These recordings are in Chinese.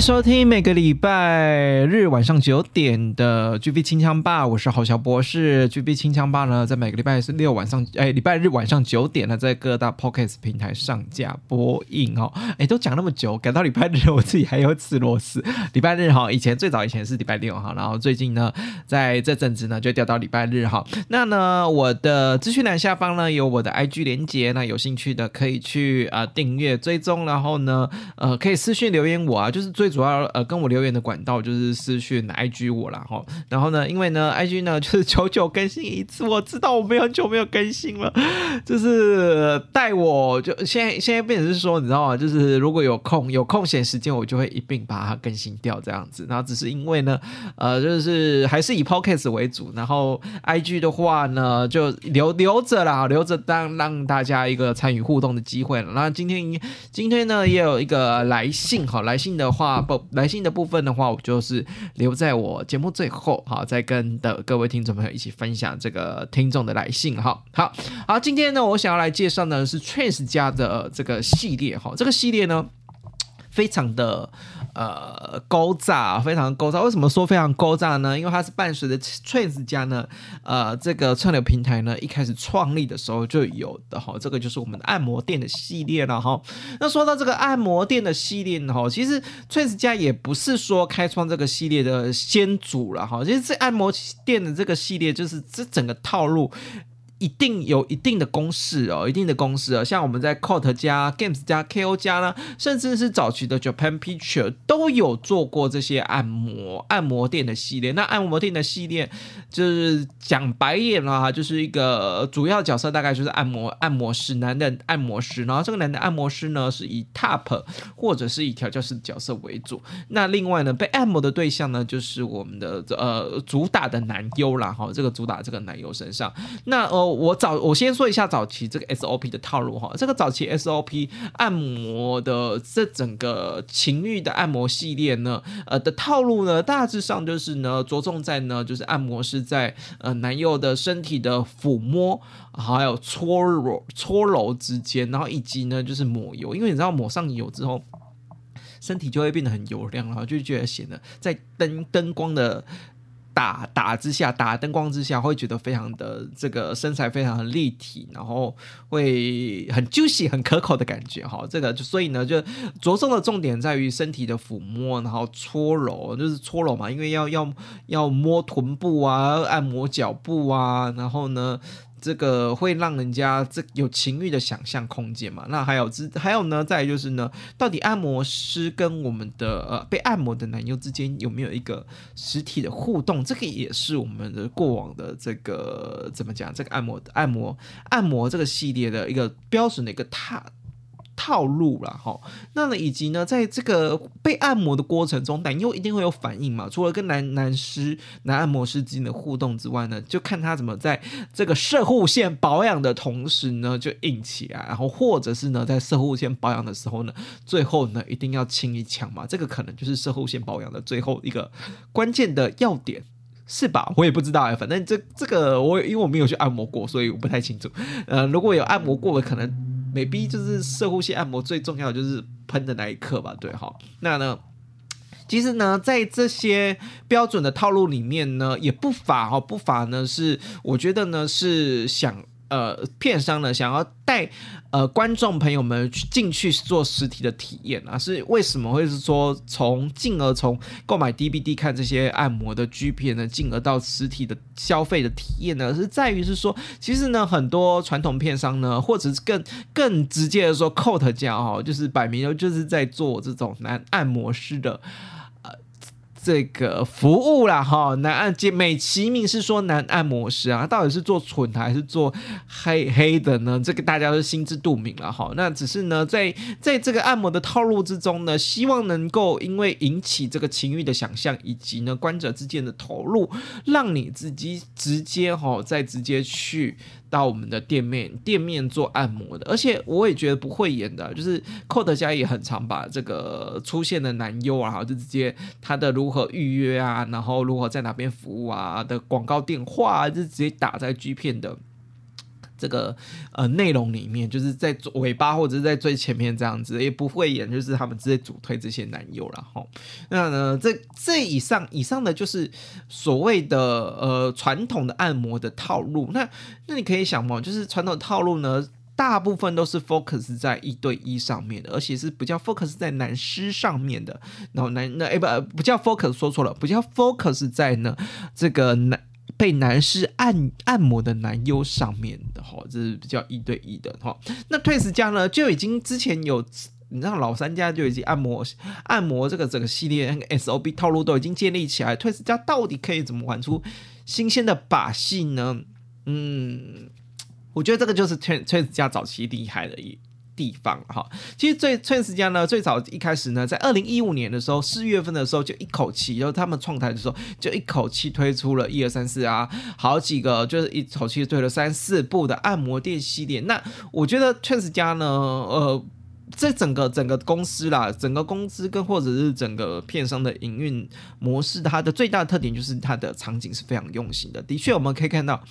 收听每个礼拜日晚上九点的 GB 清枪吧，我是郝小博士。GB 清枪吧呢，在每个礼拜六晚上，哎，礼拜日晚上九点呢，在各大 Podcast 平台上架播映哦。哎，都讲那么久，赶到礼拜日，我自己还有吃螺丝。礼拜日哈，以前最早以前是礼拜六哈，然后最近呢，在这阵子呢，就调到礼拜日哈。那呢，我的资讯栏下方呢，有我的 IG 连接，那有兴趣的可以去啊、呃、订阅追踪，然后呢，呃，可以私讯留言我啊，就是追。主要呃跟我留言的管道就是私讯 IG 我啦哈，然后呢，因为呢 IG 呢就是久久更新一次，我知道我没有很久没有更新了，就是带我就现在现在变成是说你知道吗？就是如果有空有空闲时间，我就会一并把它更新掉这样子。然后只是因为呢，呃，就是还是以 Podcast 为主，然后 IG 的话呢就留留着啦，留着当让大家一个参与互动的机会了。那今天今天呢也有一个来信哈，来信的话。不，来信的部分的话，我就是留在我节目最后，好，再跟的各位听众朋友一起分享这个听众的来信，哈，好好，今天呢，我想要来介绍呢是 Trans 家的这个系列，哈，这个系列呢，非常的。呃，勾炸，非常勾炸。为什么说非常勾炸呢？因为它是伴随着 Trans 家呢，呃，这个串流平台呢，一开始创立的时候就有的哈。这个就是我们的按摩店的系列了哈。那说到这个按摩店的系列哈，其实 Trans 家也不是说开创这个系列的先祖了哈。其实这按摩店的这个系列，就是这整个套路。一定有一定的公式哦，一定的公式哦。像我们在 Cot 加、Games 加、KO 加呢，甚至是早期的 Japan Picture 都有做过这些按摩按摩店的系列。那按摩店的系列就是讲白一点啦，就是一个主要角色大概就是按摩按摩师，男的按摩师。然后这个男的按摩师呢，是以 Top 或者是以调教师角色为主。那另外呢，被按摩的对象呢，就是我们的呃主打的男优啦。哈，这个主打这个男优身上，那呃。我早我先说一下早期这个 SOP 的套路哈，这个早期 SOP 按摩的这整个情欲的按摩系列呢，呃的套路呢，大致上就是呢着重在呢就是按摩师在呃男友的身体的抚摸，还有搓揉搓揉之间，然后以及呢就是抹油，因为你知道抹上油之后，身体就会变得很油亮，然后就觉得显得在灯灯光的。打打之下，打灯光之下，会觉得非常的这个身材非常的立体，然后会很 juicy 很可口的感觉哈。这个就所以呢，就着重的重点在于身体的抚摸，然后搓揉，就是搓揉嘛，因为要要要摸臀部啊，按摩脚部啊，然后呢。这个会让人家这有情欲的想象空间嘛？那还有之还有呢？再就是呢，到底按摩师跟我们的呃被按摩的男优之间有没有一个实体的互动？这个也是我们的过往的这个怎么讲？这个按摩按摩按摩这个系列的一个标准的一个踏。套路了哈，那呢以及呢，在这个被按摩的过程中，男优一定会有反应嘛。除了跟男男师、男按摩师之间的互动之外呢，就看他怎么在这个射护腺保养的同时呢，就硬起来，然后或者是呢，在射护腺保养的时候呢，最后呢一定要清一枪嘛。这个可能就是射护腺保养的最后一个关键的要点，是吧？我也不知道哎，反正这这个我因为我没有去按摩过，所以我不太清楚。呃，如果有按摩过的，可能。Maybe 就是射呼吸按摩最重要的就是喷的那一刻吧，对哈。那呢，其实呢，在这些标准的套路里面呢，也不乏哈，不乏呢是我觉得呢是想呃，片商呢想要带呃观众朋友们去进去做实体的体验啊，是为什么会是说从进而从购买 DVD 看这些按摩的 G 片呢，进而到实体的消费的体验呢？是在于是说，其实呢很多传统片商呢，或者是更更直接的说，Cot 家哦，就是摆明了就是在做这种男按摩师的。这个服务啦，哈，男按美其名是说男按摩师啊，到底是做纯的还是做黑黑的呢？这个大家都心知肚明了哈。那只是呢，在在这个按摩的套路之中呢，希望能够因为引起这个情欲的想象，以及呢观者之间的投入，让你自己直接哈再直接去。到我们的店面店面做按摩的，而且我也觉得不会演的，就是 Cot 家也很常把这个出现的男优啊，就直接他的如如何预约啊，然后如何在哪边服务啊的广告电话，就直接打在 G 片的。这个呃内容里面，就是在尾巴或者是在最前面这样子，也不会演，就是他们直接主推这些男优了哈。那呢，这这以上以上的就是所谓的呃传统的按摩的套路。那那你可以想嘛，就是传统套路呢，大部分都是 focus 在一对一上面的，而且是比较 focus 在男师上面的。然后男那哎不不叫 focus 说错了，不叫 focus 在呢这个男。被男士按按摩的男优上面的哈，这是比较一对一的哈。那 Twins 家呢，就已经之前有，你知道老三家就已经按摩按摩这个整个系列那个 SOP 套路都已经建立起来。Twins 家到底可以怎么玩出新鲜的把戏呢？嗯，我觉得这个就是 Trends 家早期厉害的一。地方哈，其实最 Twins 家呢，最早一开始呢，在二零一五年的时候，四月份的时候就一口气，就是他们创台的时候就一口气推出了一二三四啊，好几个就是一口气推了三四部的按摩店系列。那我觉得 Twins 家呢，呃。这整个整个公司啦，整个公司跟或者是整个片商的营运模式，它的最大的特点就是它的场景是非常用心的。的确，我们可以看到，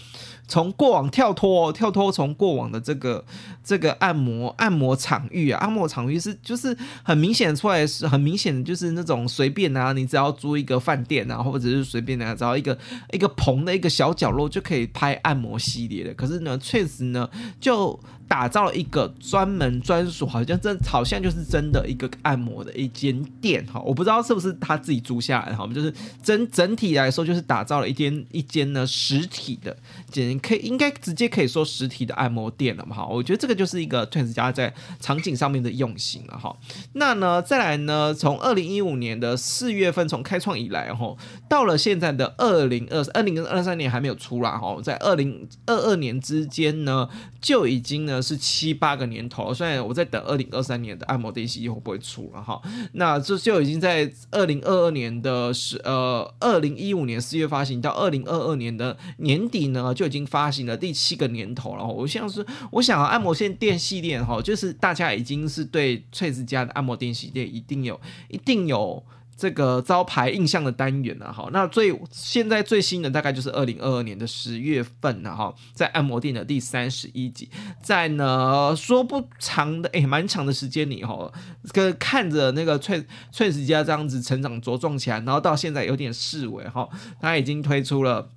从过往跳脱跳脱，从过往的这个这个按摩按摩场域啊，按摩场域是就是很明显出来是很明显的，就是那种随便啊，你只要租一个饭店啊，或者是随便啊，找一个一个棚的一个小角落就可以拍按摩系列的。可是呢，确实呢，就打造了一个专门专属，好像真好像就是真的一个按摩的一间店哈，我不知道是不是他自己租下来哈，我们就是整 整体来说就是打造了一间一间呢实体的，简可以应该直接可以说实体的按摩店了嘛哈，我觉得这个就是一个 Twins 家在场景上面的用心了哈。那呢再来呢，从二零一五年的四月份从开创以来哈，到了现在的二零二二零二三年还没有出来哈，在二零二二年之间呢就已经呢。是七八个年头，虽然我在等二零二三年的按摩电系会不会出了哈，那这就已经在二零二二年的十呃二零一五年四月发行到二零二二年的年底呢，就已经发行了第七个年头了。我像是我想按摩线电系列哈，就是大家已经是对翠子家的按摩电系列一定有一定有。这个招牌印象的单元呢，哈，那最现在最新的大概就是二零二二年的十月份了，哈，在按摩店的第三十一集，在呢说不长的，诶，蛮长的时间里，哈，跟看着那个翠翠石家这样子成长茁壮起来，然后到现在有点式微，哈，他已经推出了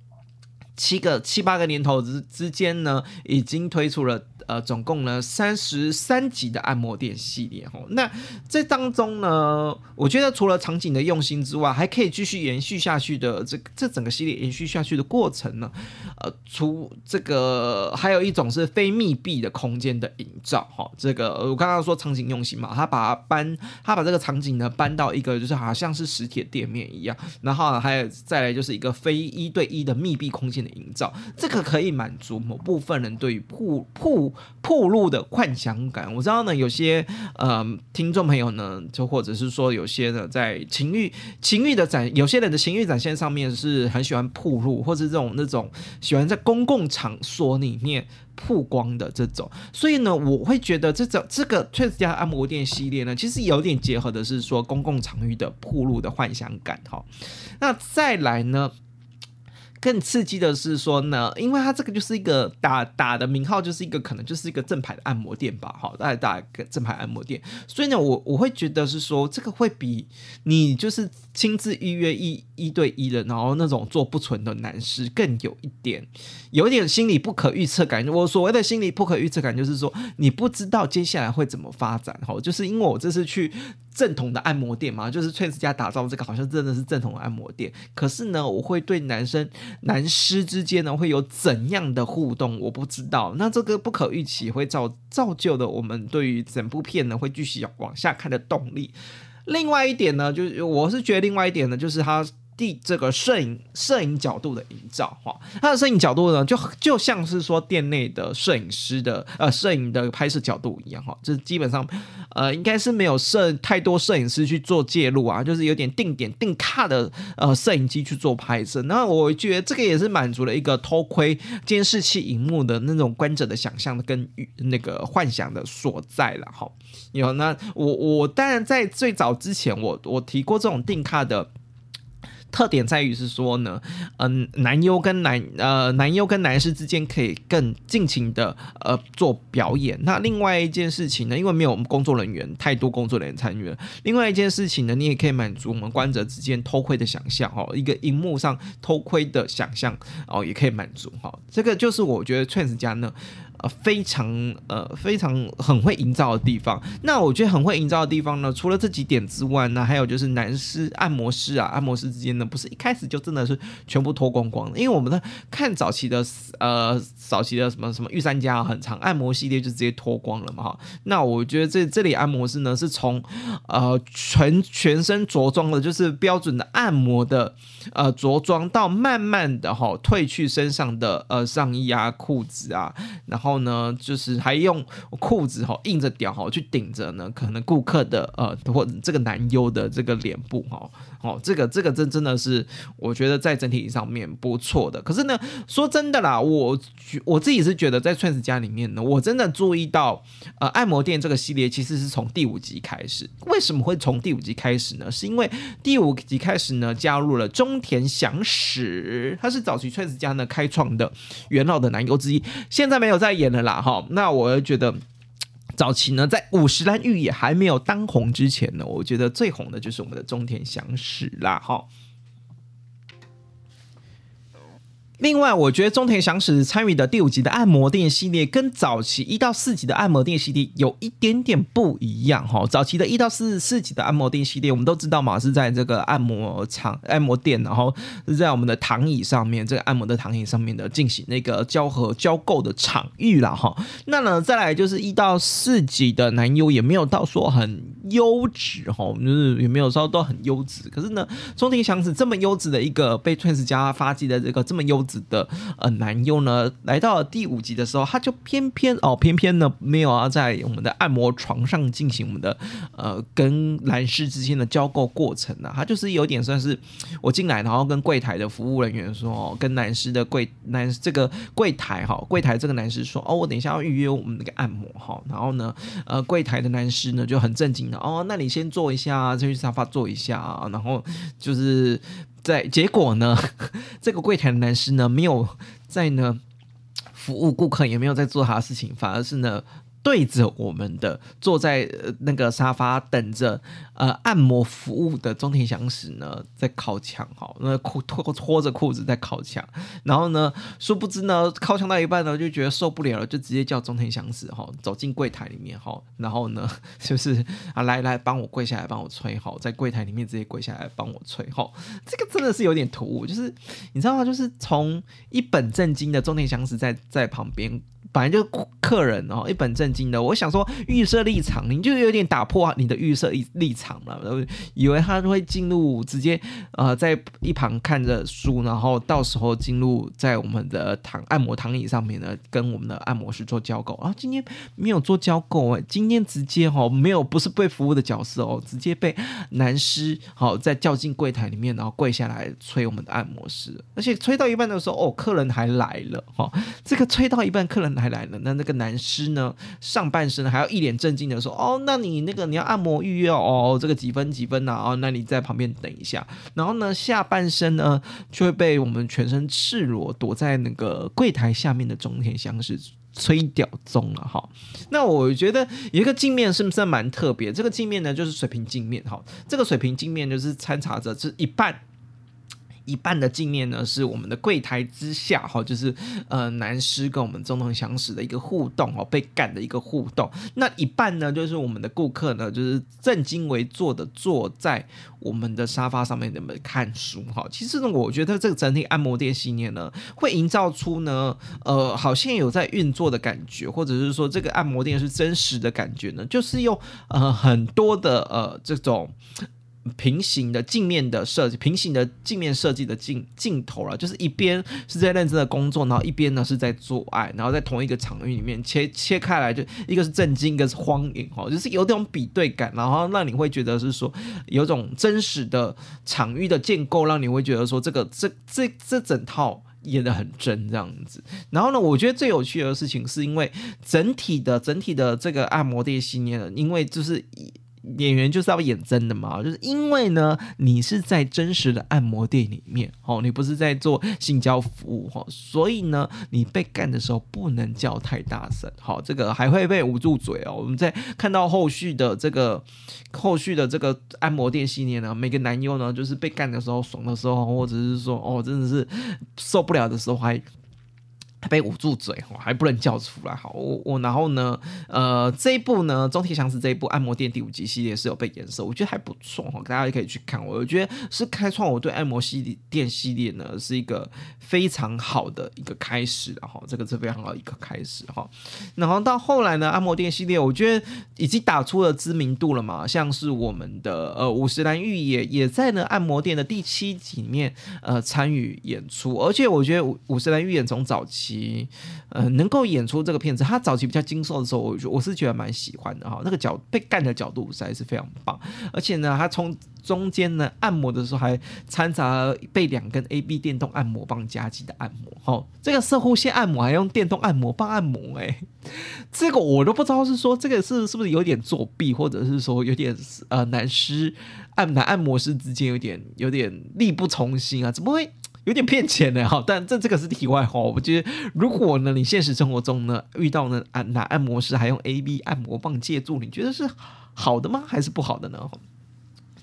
七个七八个年头之之间呢，已经推出了。呃，总共呢三十三集的按摩店系列哈，那这当中呢，我觉得除了场景的用心之外，还可以继续延续下去的这这整个系列延续下去的过程呢，呃，除这个还有一种是非密闭的空间的营造哈，这个我刚刚说场景用心嘛，他把它搬，他把这个场景呢搬到一个就是好像是实体店面一样，然后还有再来就是一个非一对一的密闭空间的营造，这个可以满足某部分人对于铺铺。铺路的幻想感，我知道呢，有些呃听众朋友呢，就或者是说有些呢，在情欲情欲的展，有些人的情欲展现上面是很喜欢铺路，或者这种那种喜欢在公共场所里面曝光的这种，所以呢，我会觉得这种这个 Twins 家按摩店系列呢，其实有点结合的是说公共场域的铺路的幻想感哈。那再来呢？更刺激的是说呢，因为它这个就是一个打打的名号，就是一个可能就是一个正牌的按摩店吧，好，大家打一个正牌按摩店，所以呢，我我会觉得是说这个会比你就是亲自预约一一对一的，然后那种做不纯的男士更有一点，有一点心理不可预测感。我所谓的心理不可预测感，就是说你不知道接下来会怎么发展，哈，就是因为我这次去正统的按摩店嘛，就是崔氏家打造这个好像真的是正统的按摩店，可是呢，我会对男生男师之间呢会有怎样的互动，我不知道。那这个不可预期会造造就的我们对于整部片呢会继续往下看的动力。另外一点呢，就是我是觉得另外一点呢，就是他。第这个摄影摄影角度的营造哈，它的摄影角度呢，就就像是说店内的摄影师的呃摄影的拍摄角度一样哈，就是基本上呃应该是没有摄太多摄影师去做介入啊，就是有点定点定卡的呃摄影机去做拍摄。那我觉得这个也是满足了一个偷窥监视器荧幕的那种观者的想象的跟那个幻想的所在了哈。有那我我当然在最早之前我我提过这种定卡的。特点在于是说呢，嗯、男优跟男呃男优跟男士之间可以更尽情的呃做表演。那另外一件事情呢，因为没有我们工作人员太多工作人员参与了。另外一件事情呢，你也可以满足我们观者之间偷窥的想象哦，一个荧幕上偷窥的想象哦，也可以满足哈。这个就是我觉得 trans 家呢。呃，非常呃，非常很会营造的地方。那我觉得很会营造的地方呢，除了这几点之外呢，还有就是男师按摩师啊，按摩师之间呢，不是一开始就真的是全部脱光光的。因为我们的看早期的呃，早期的什么什么御三家啊很长按摩系列就直接脱光了嘛哈。那我觉得这这里按摩师呢，是从呃全全身着装的，就是标准的按摩的呃着装，到慢慢的哈褪去身上的呃上衣啊裤子啊，然后。后呢，就是还用裤子哈硬着屌哈去顶着呢，可能顾客的呃或这个男优的这个脸部哈。哦，这个这个真真的是我觉得在整体上面不错的。可是呢，说真的啦，我我自己是觉得在串子家里面呢，我真的注意到呃按摩店这个系列其实是从第五集开始。为什么会从第五集开始呢？是因为第五集开始呢加入了中田翔史，他是早期串子家呢开创的元老的男优之一，现在没有在。演了啦哈，那我觉得早期呢，在五十岚裕也还没有当红之前呢，我觉得最红的就是我们的中田翔史啦哈。另外，我觉得中田祥史参与的第五集的按摩店系列，跟早期一到四集的按摩店系列有一点点不一样哈。早期的一到四四集的按摩店系列，我们都知道嘛，是在这个按摩场、按摩店，然后是在我们的躺椅上面，这个按摩的躺椅上面的进行那个交合交媾的场域了哈。那呢，再来就是一到四集的男优也没有到说很优质哈，就是也没有说都很优质。可是呢，中田祥史这么优质的一个被 Twins 家发迹的这个这么优。子的呃男优呢，来到第五集的时候，他就偏偏哦，偏偏呢没有要在我们的按摩床上进行我们的呃跟男士之间的交媾过程呢、他就是有点算是我进来，然后跟柜台的服务人员说，哦，跟男士的柜男这个柜台哈，柜台这个男士说，哦，我等一下要预约我们那个按摩哈，然后呢，呃，柜台的男士呢就很正经的，哦，那你先坐一下，先去沙发坐一下啊，然后就是。在结果呢，这个柜台的男士呢，没有在呢服务顾客，也没有在做他的事情，反而是呢。对着我们的坐在呃那个沙发等着呃按摩服务的中田祥史呢，在靠墙哈，那裤脱脱着裤子在靠墙，然后呢，殊不知呢，靠墙到一半呢，就觉得受不了了，就直接叫中田祥史哈走进柜台里面哈，然后呢，就是啊来来帮我跪下来帮我吹好，在柜台里面直接跪下来帮我吹哈，这个真的是有点突兀，就是你知道吗？就是从一本正经的中田祥史在在旁边。本来就客人哦，一本正经的。我想说预设立场，你就有点打破你的预设立立场了。以为他会进入直接呃在一旁看着书，然后到时候进入在我们的躺按摩躺椅上面呢，跟我们的按摩师做交媾啊。今天没有做交媾哎，今天直接哈没有不是被服务的角色哦，直接被男师好在叫进柜台里面，然后跪下来催我们的按摩师，而且催到一半的时候哦，客人还来了哈，这个催到一半客人。还来了，那那个男师呢，上半身还要一脸正经的说：“哦，那你那个你要按摩预约哦，这个几分几分呐？哦，那你在旁边等一下。”然后呢，下半身呢就会被我们全身赤裸躲在那个柜台下面的中田香是吹屌中了哈。那我觉得有一个镜面是不是蛮特别？这个镜面呢就是水平镜面哈，这个水平镜面就是参差着是一半。一半的镜面呢是我们的柜台之下哈，就是呃男师跟我们中同祥史的一个互动哦，被干的一个互动。那一半呢就是我们的顾客呢，就是正襟危坐的坐在我们的沙发上面，那么看书哈。其实呢，我觉得这个整体按摩店系列呢，会营造出呢，呃，好像有在运作的感觉，或者是说这个按摩店是真实的感觉呢，就是用呃很多的呃这种。平行的镜面的设计，平行的镜面设计的镜镜头了，就是一边是在认真的工作，然后一边呢是在做爱，然后在同一个场域里面切切开来，就一个是震惊，一个是荒淫，哈，就是有这种比对感，然后让你会觉得是说有种真实的场域的建构，让你会觉得说这个这这这整套演得很真这样子。然后呢，我觉得最有趣的事情是因为整体的整体的这个按摩店系列呢，因为就是以。演员就是要演真的嘛，就是因为呢，你是在真实的按摩店里面哦，你不是在做性交服务哦，所以呢，你被干的时候不能叫太大声，好，这个还会被捂住嘴哦。我们在看到后续的这个后续的这个按摩店系列呢，每个男优呢，就是被干的时候爽的时候，或者是说哦，真的是受不了的时候还。他被捂住嘴，还不能叫出来。好，我我然后呢，呃，这一部呢，中田祥子这一部按摩店第五集系列是有被延寿，我觉得还不错哈，大家也可以去看。我觉得是开创我对按摩系店系列呢是一个非常好的一个开始，然后这个是非常好的一个开始哈。然后到后来呢，按摩店系列我觉得已经打出了知名度了嘛，像是我们的呃五十岚御也也在呢按摩店的第七集里面呃参与演出，而且我觉得五五十岚御也从早期。呃，能够演出这个片子，他早期比较精瘦的时候，我我是觉得蛮喜欢的哈。那个角被干的角度实在是非常棒，而且呢，他从中间呢按摩的时候还掺杂被两根 A B 电动按摩棒夹击的按摩。哈，这个摄护腺按摩还用电动按摩棒按摩，哎，这个我都不知道是说这个是是不是有点作弊，或者是说有点呃男师按男按摩师之间有点有点力不从心啊？怎么会？有点骗钱的哈，但这这个是题外话。我觉得，如果呢，你现实生活中呢遇到呢按哪按摩师还用 AB 按摩棒借助，你觉得是好的吗？还是不好的呢？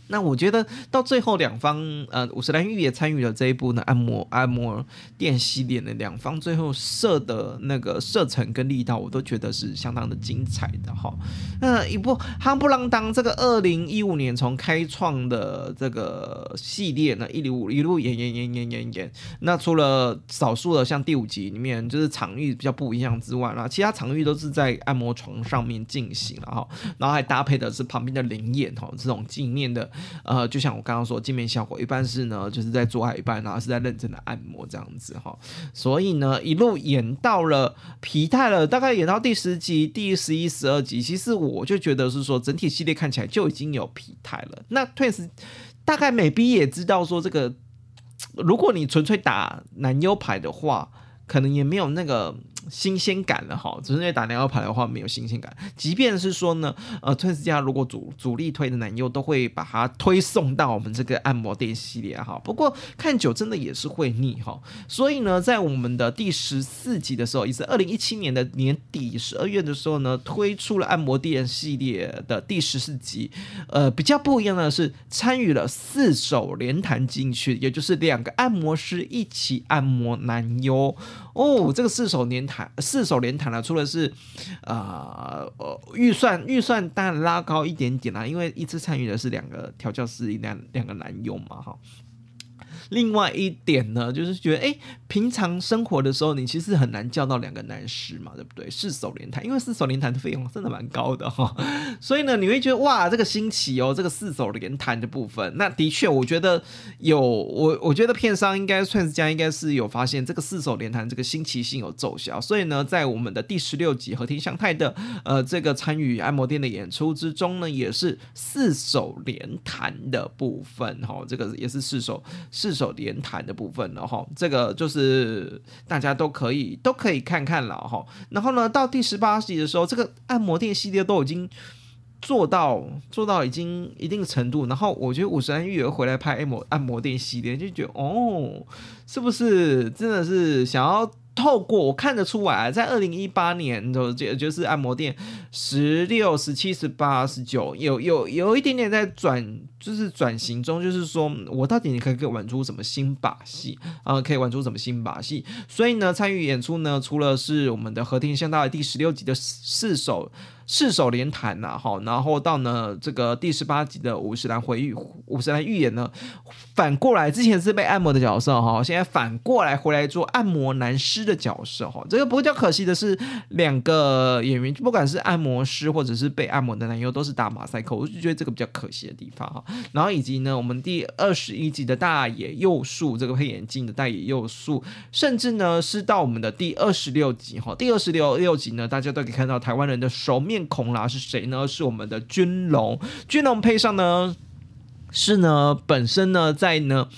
那我觉得到最后两方，呃，五十岚御也参与了这一部呢按摩按摩店系列的两方，最后射的那个射程跟力道，我都觉得是相当的精彩的哈。那一部夯不啷当这个二零一五年从开创的这个系列呢，一路一路演演演演演演。那除了少数的像第五集里面就是场域比较不一样之外啦，其他场域都是在按摩床上面进行了哈，然后还搭配的是旁边的灵眼哈，这种镜面的。呃，就像我刚刚说，镜面效果一般是呢，就是在做爱一半，然后是在认真的按摩这样子哈。所以呢，一路演到了疲态了，大概演到第十集、第十一、十二集，其实我就觉得是说，整体系列看起来就已经有疲态了。那 Twins 大概美 B 也知道说，这个如果你纯粹打男优牌的话，可能也没有那个。新鲜感了哈，只是因为打男优牌的话没有新鲜感。即便是说呢，呃，Twins 家如果主主力推的男优都会把它推送到我们这个按摩店系列哈。不过看久真的也是会腻哈。所以呢，在我们的第十四集的时候，也是二零一七年的年底十二月的时候呢，推出了按摩店系列的第十四集。呃，比较不一样的是参与了四手连弹进去，也就是两个按摩师一起按摩男优哦。这个四手连弹。四手连弹了，除了是，呃，预算预算当然拉高一点点啦，因为一次参与的是两个调教师，两两个男佣嘛，哈。另外一点呢，就是觉得，哎，平常生活的时候，你其实很难叫到两个男师嘛，对不对？四手连弹，因为四手连弹的费用真的蛮高的哈，所以呢，你会觉得哇，这个新奇哦，这个四手连弹的部分，那的确，我觉得有我，我觉得片商应该，Twins 家应该是有发现这个四手连弹这个新奇性有奏效，所以呢，在我们的第十六集和田香太的呃这个参与按摩店的演出之中呢，也是四手连弹的部分哈，这个也是四手四。手连弹的部分了哈，这个就是大家都可以都可以看看了哈。然后呢，到第十八集的时候，这个按摩店系列都已经做到做到已经一定程度，然后我觉得五十岚裕也回来拍按摩按摩店系列，就觉得哦，是不是真的是想要？透过我看得出来，在二零一八年的就就是按摩店十六、十七、十八、十九，有有有一点点在转，就是转型中，就是说我到底你可以可以玩出什么新把戏啊、可以玩出什么新把戏？所以呢，参与演出呢，除了是我们的和田香大的第十六集的四首。四手连弹呐，哈，然后到呢这个第十八集的五十岚回忆，五十岚预言呢，反过来之前是被按摩的角色哈，现在反过来回来做按摩男师的角色哈，这个比较可惜的是两个演员，不管是按摩师或者是被按摩的男优，都是打马赛克，我就觉得这个比较可惜的地方哈。然后以及呢，我们第二十一集的大野佑树这个配眼镜的大野佑树，甚至呢是到我们的第二十六集哈，第二十六六集呢，大家都可以看到台湾人的熟面。面孔啦是谁呢？是我们的军龙，军龙配上呢。是呢，本身呢，在呢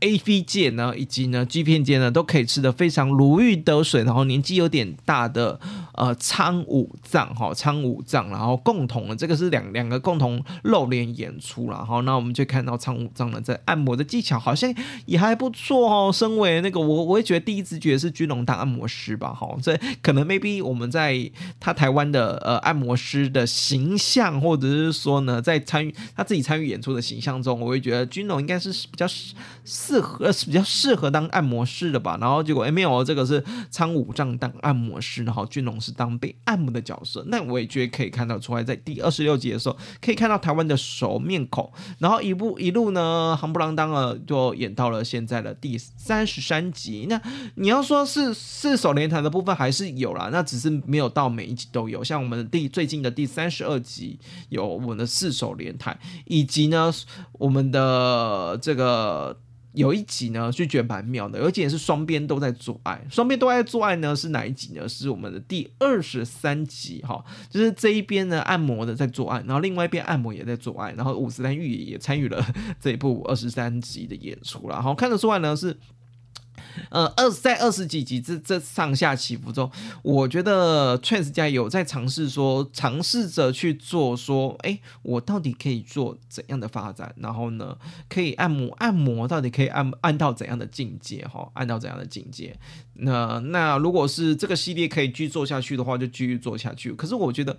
AV 界呢，以及呢 G 片界呢，都可以吃的非常如鱼得水，然后年纪有点大的呃苍武藏哈，苍武藏，然后共同的这个是两两个共同露脸演出了，然后那我们就看到苍武藏呢在按摩的技巧好像也还不错哦。身为那个我我会觉得第一直觉是君龙当按摩师吧，哈，这可能 maybe 我们在他台湾的呃按摩师的形象，或者是说呢在参与他自己参与演出的形象。中我会觉得君龙应该是比较适合，比较适合当按摩师的吧。然后结果没有，这个是苍武藏当按摩师，然后君龙是当被按摩的角色。那我也觉得可以看到出来，在第二十六集的时候，可以看到台湾的熟面孔。然后一步一路呢，杭不啷当了，就演到了现在的第三十三集。那你要说是四手联弹的部分还是有啦，那只是没有到每一集都有。像我们的第最近的第三十二集有我们的四手联弹，以及呢。我们的这个有一集呢，就觉得蛮妙的，而且是双边都在做爱。双边都在做爱呢，是哪一集呢？是我们的第二十三集哈，就是这一边呢按摩的在做爱，然后另外一边按摩也在做爱，然后五十岚裕也参与了这一部二十三集的演出了。好看得出来呢是。呃，二在二十几级这这上下起伏中，我觉得 Trans 家有在尝试说，尝试着去做说，哎，我到底可以做怎样的发展？然后呢，可以按摩按摩，到底可以按按到怎样的境界？哈，按到怎样的境界？那那如果是这个系列可以继续做下去的话，就继续做下去。可是我觉得，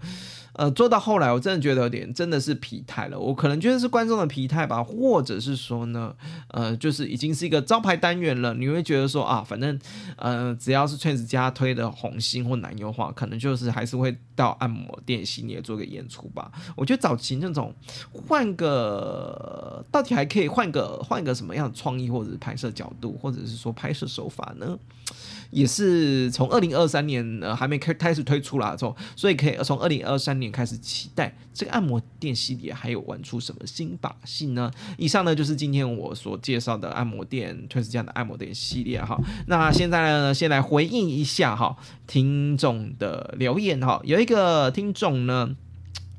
呃，做到后来，我真的觉得有点真的是疲态了。我可能觉得是观众的疲态吧，或者是说呢，呃，就是已经是一个招牌单元了，你会觉得说啊，反正呃，只要是 Trans 家推的红星或男优话，可能就是还是会到按摩店系列做个演出吧。我觉得早期那种换个，到底还可以换个换个什么样的创意，或者是拍摄角度，或者是说拍摄手法呢？也是从二零二三年呃还没开开始推出啦，之后，所以可以从二零二三年开始期待这个按摩店系列还有玩出什么新把戏呢？以上呢就是今天我所介绍的按摩店 Trans 家的按摩店系列哈。那现在呢，先来回应一下哈听众的留言哈。有一个听众呢，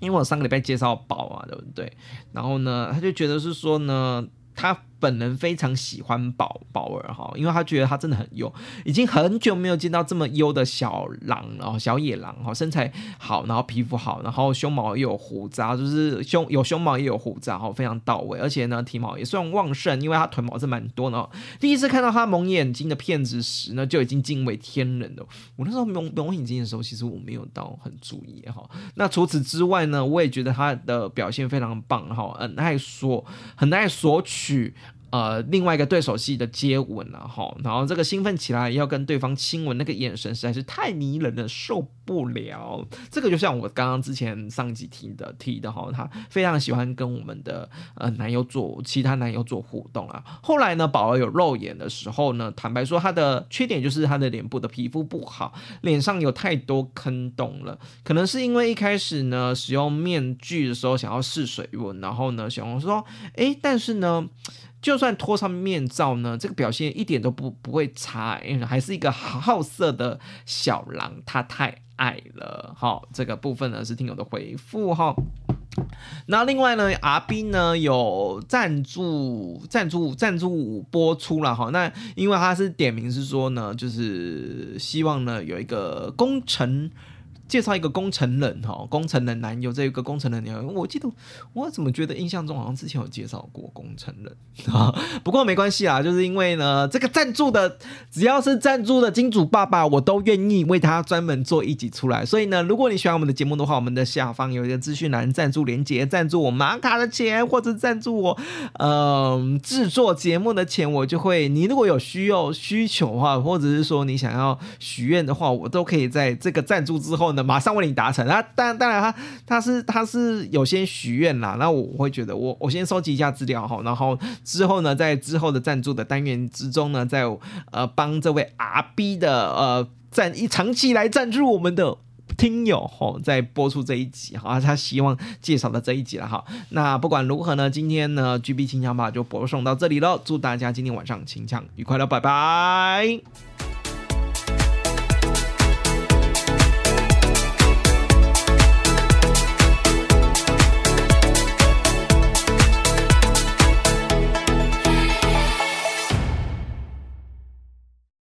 因为我上个礼拜介绍宝啊，对不对？然后呢，他就觉得是说呢，他。本人非常喜欢宝宝儿哈，因为他觉得他真的很优，已经很久没有见到这么优的小狼了，小野狼哈，身材好，然后皮肤好，然后胸毛也有胡渣，就是胸有胸毛也有胡渣哈，非常到位，而且呢体毛也算旺盛，因为他腿毛是蛮多的。第一次看到他蒙眼睛的片子时呢，就已经惊为天人了。我那时候蒙蒙眼睛的时候，其实我没有到很注意哈。那除此之外呢，我也觉得他的表现非常棒哈，很爱说，很爱索取。呃，另外一个对手戏的接吻了哈，然后这个兴奋起来要跟对方亲吻，那个眼神实在是太迷人了，受不了。这个就像我刚刚之前上集提的提的哈，他非常喜欢跟我们的呃男友做其他男友做互动啊。后来呢，宝儿有肉眼的时候呢，坦白说他的缺点就是他的脸部的皮肤不好，脸上有太多坑洞了，可能是因为一开始呢使用面具的时候想要试水温，然后呢小红说，哎，但是呢。就算脱上面罩呢，这个表现一点都不不会差，因为还是一个好色的小狼，他太爱了。好，这个部分呢是听友的回复哈。那另外呢阿斌呢有赞助赞助赞助播出了哈。那因为他是点名是说呢，就是希望呢有一个工程。介绍一个工程人哈，工程人男友这一个工程人男友，我记得我怎么觉得印象中好像之前有介绍过工程人 啊，不过没关系啊，就是因为呢，这个赞助的只要是赞助的金主爸爸，我都愿意为他专门做一集出来。所以呢，如果你喜欢我们的节目的话，我们的下方有一个资讯栏赞助连接，赞助我玛卡的钱，或者赞助我嗯制作节目的钱，我就会。你如果有需要需求的话，或者是说你想要许愿的话，我都可以在这个赞助之后呢。马上为你达成，那当然当然他他是他是有先许愿啦，那我会觉得我我先收集一下资料哈，然后之后呢，在之后的赞助的单元之中呢，在呃帮这位 RB 的呃赞一长期来赞助我们的听友哈，在播出这一集哈，他希望介绍的这一集了哈。那不管如何呢，今天呢 GB 清枪吧就播送到这里了，祝大家今天晚上清枪愉快了，拜拜。